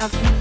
I've been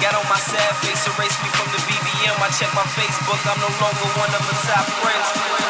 Got on my sad face, erased me from the BBM. I check my Facebook, I'm no longer one of the top friends.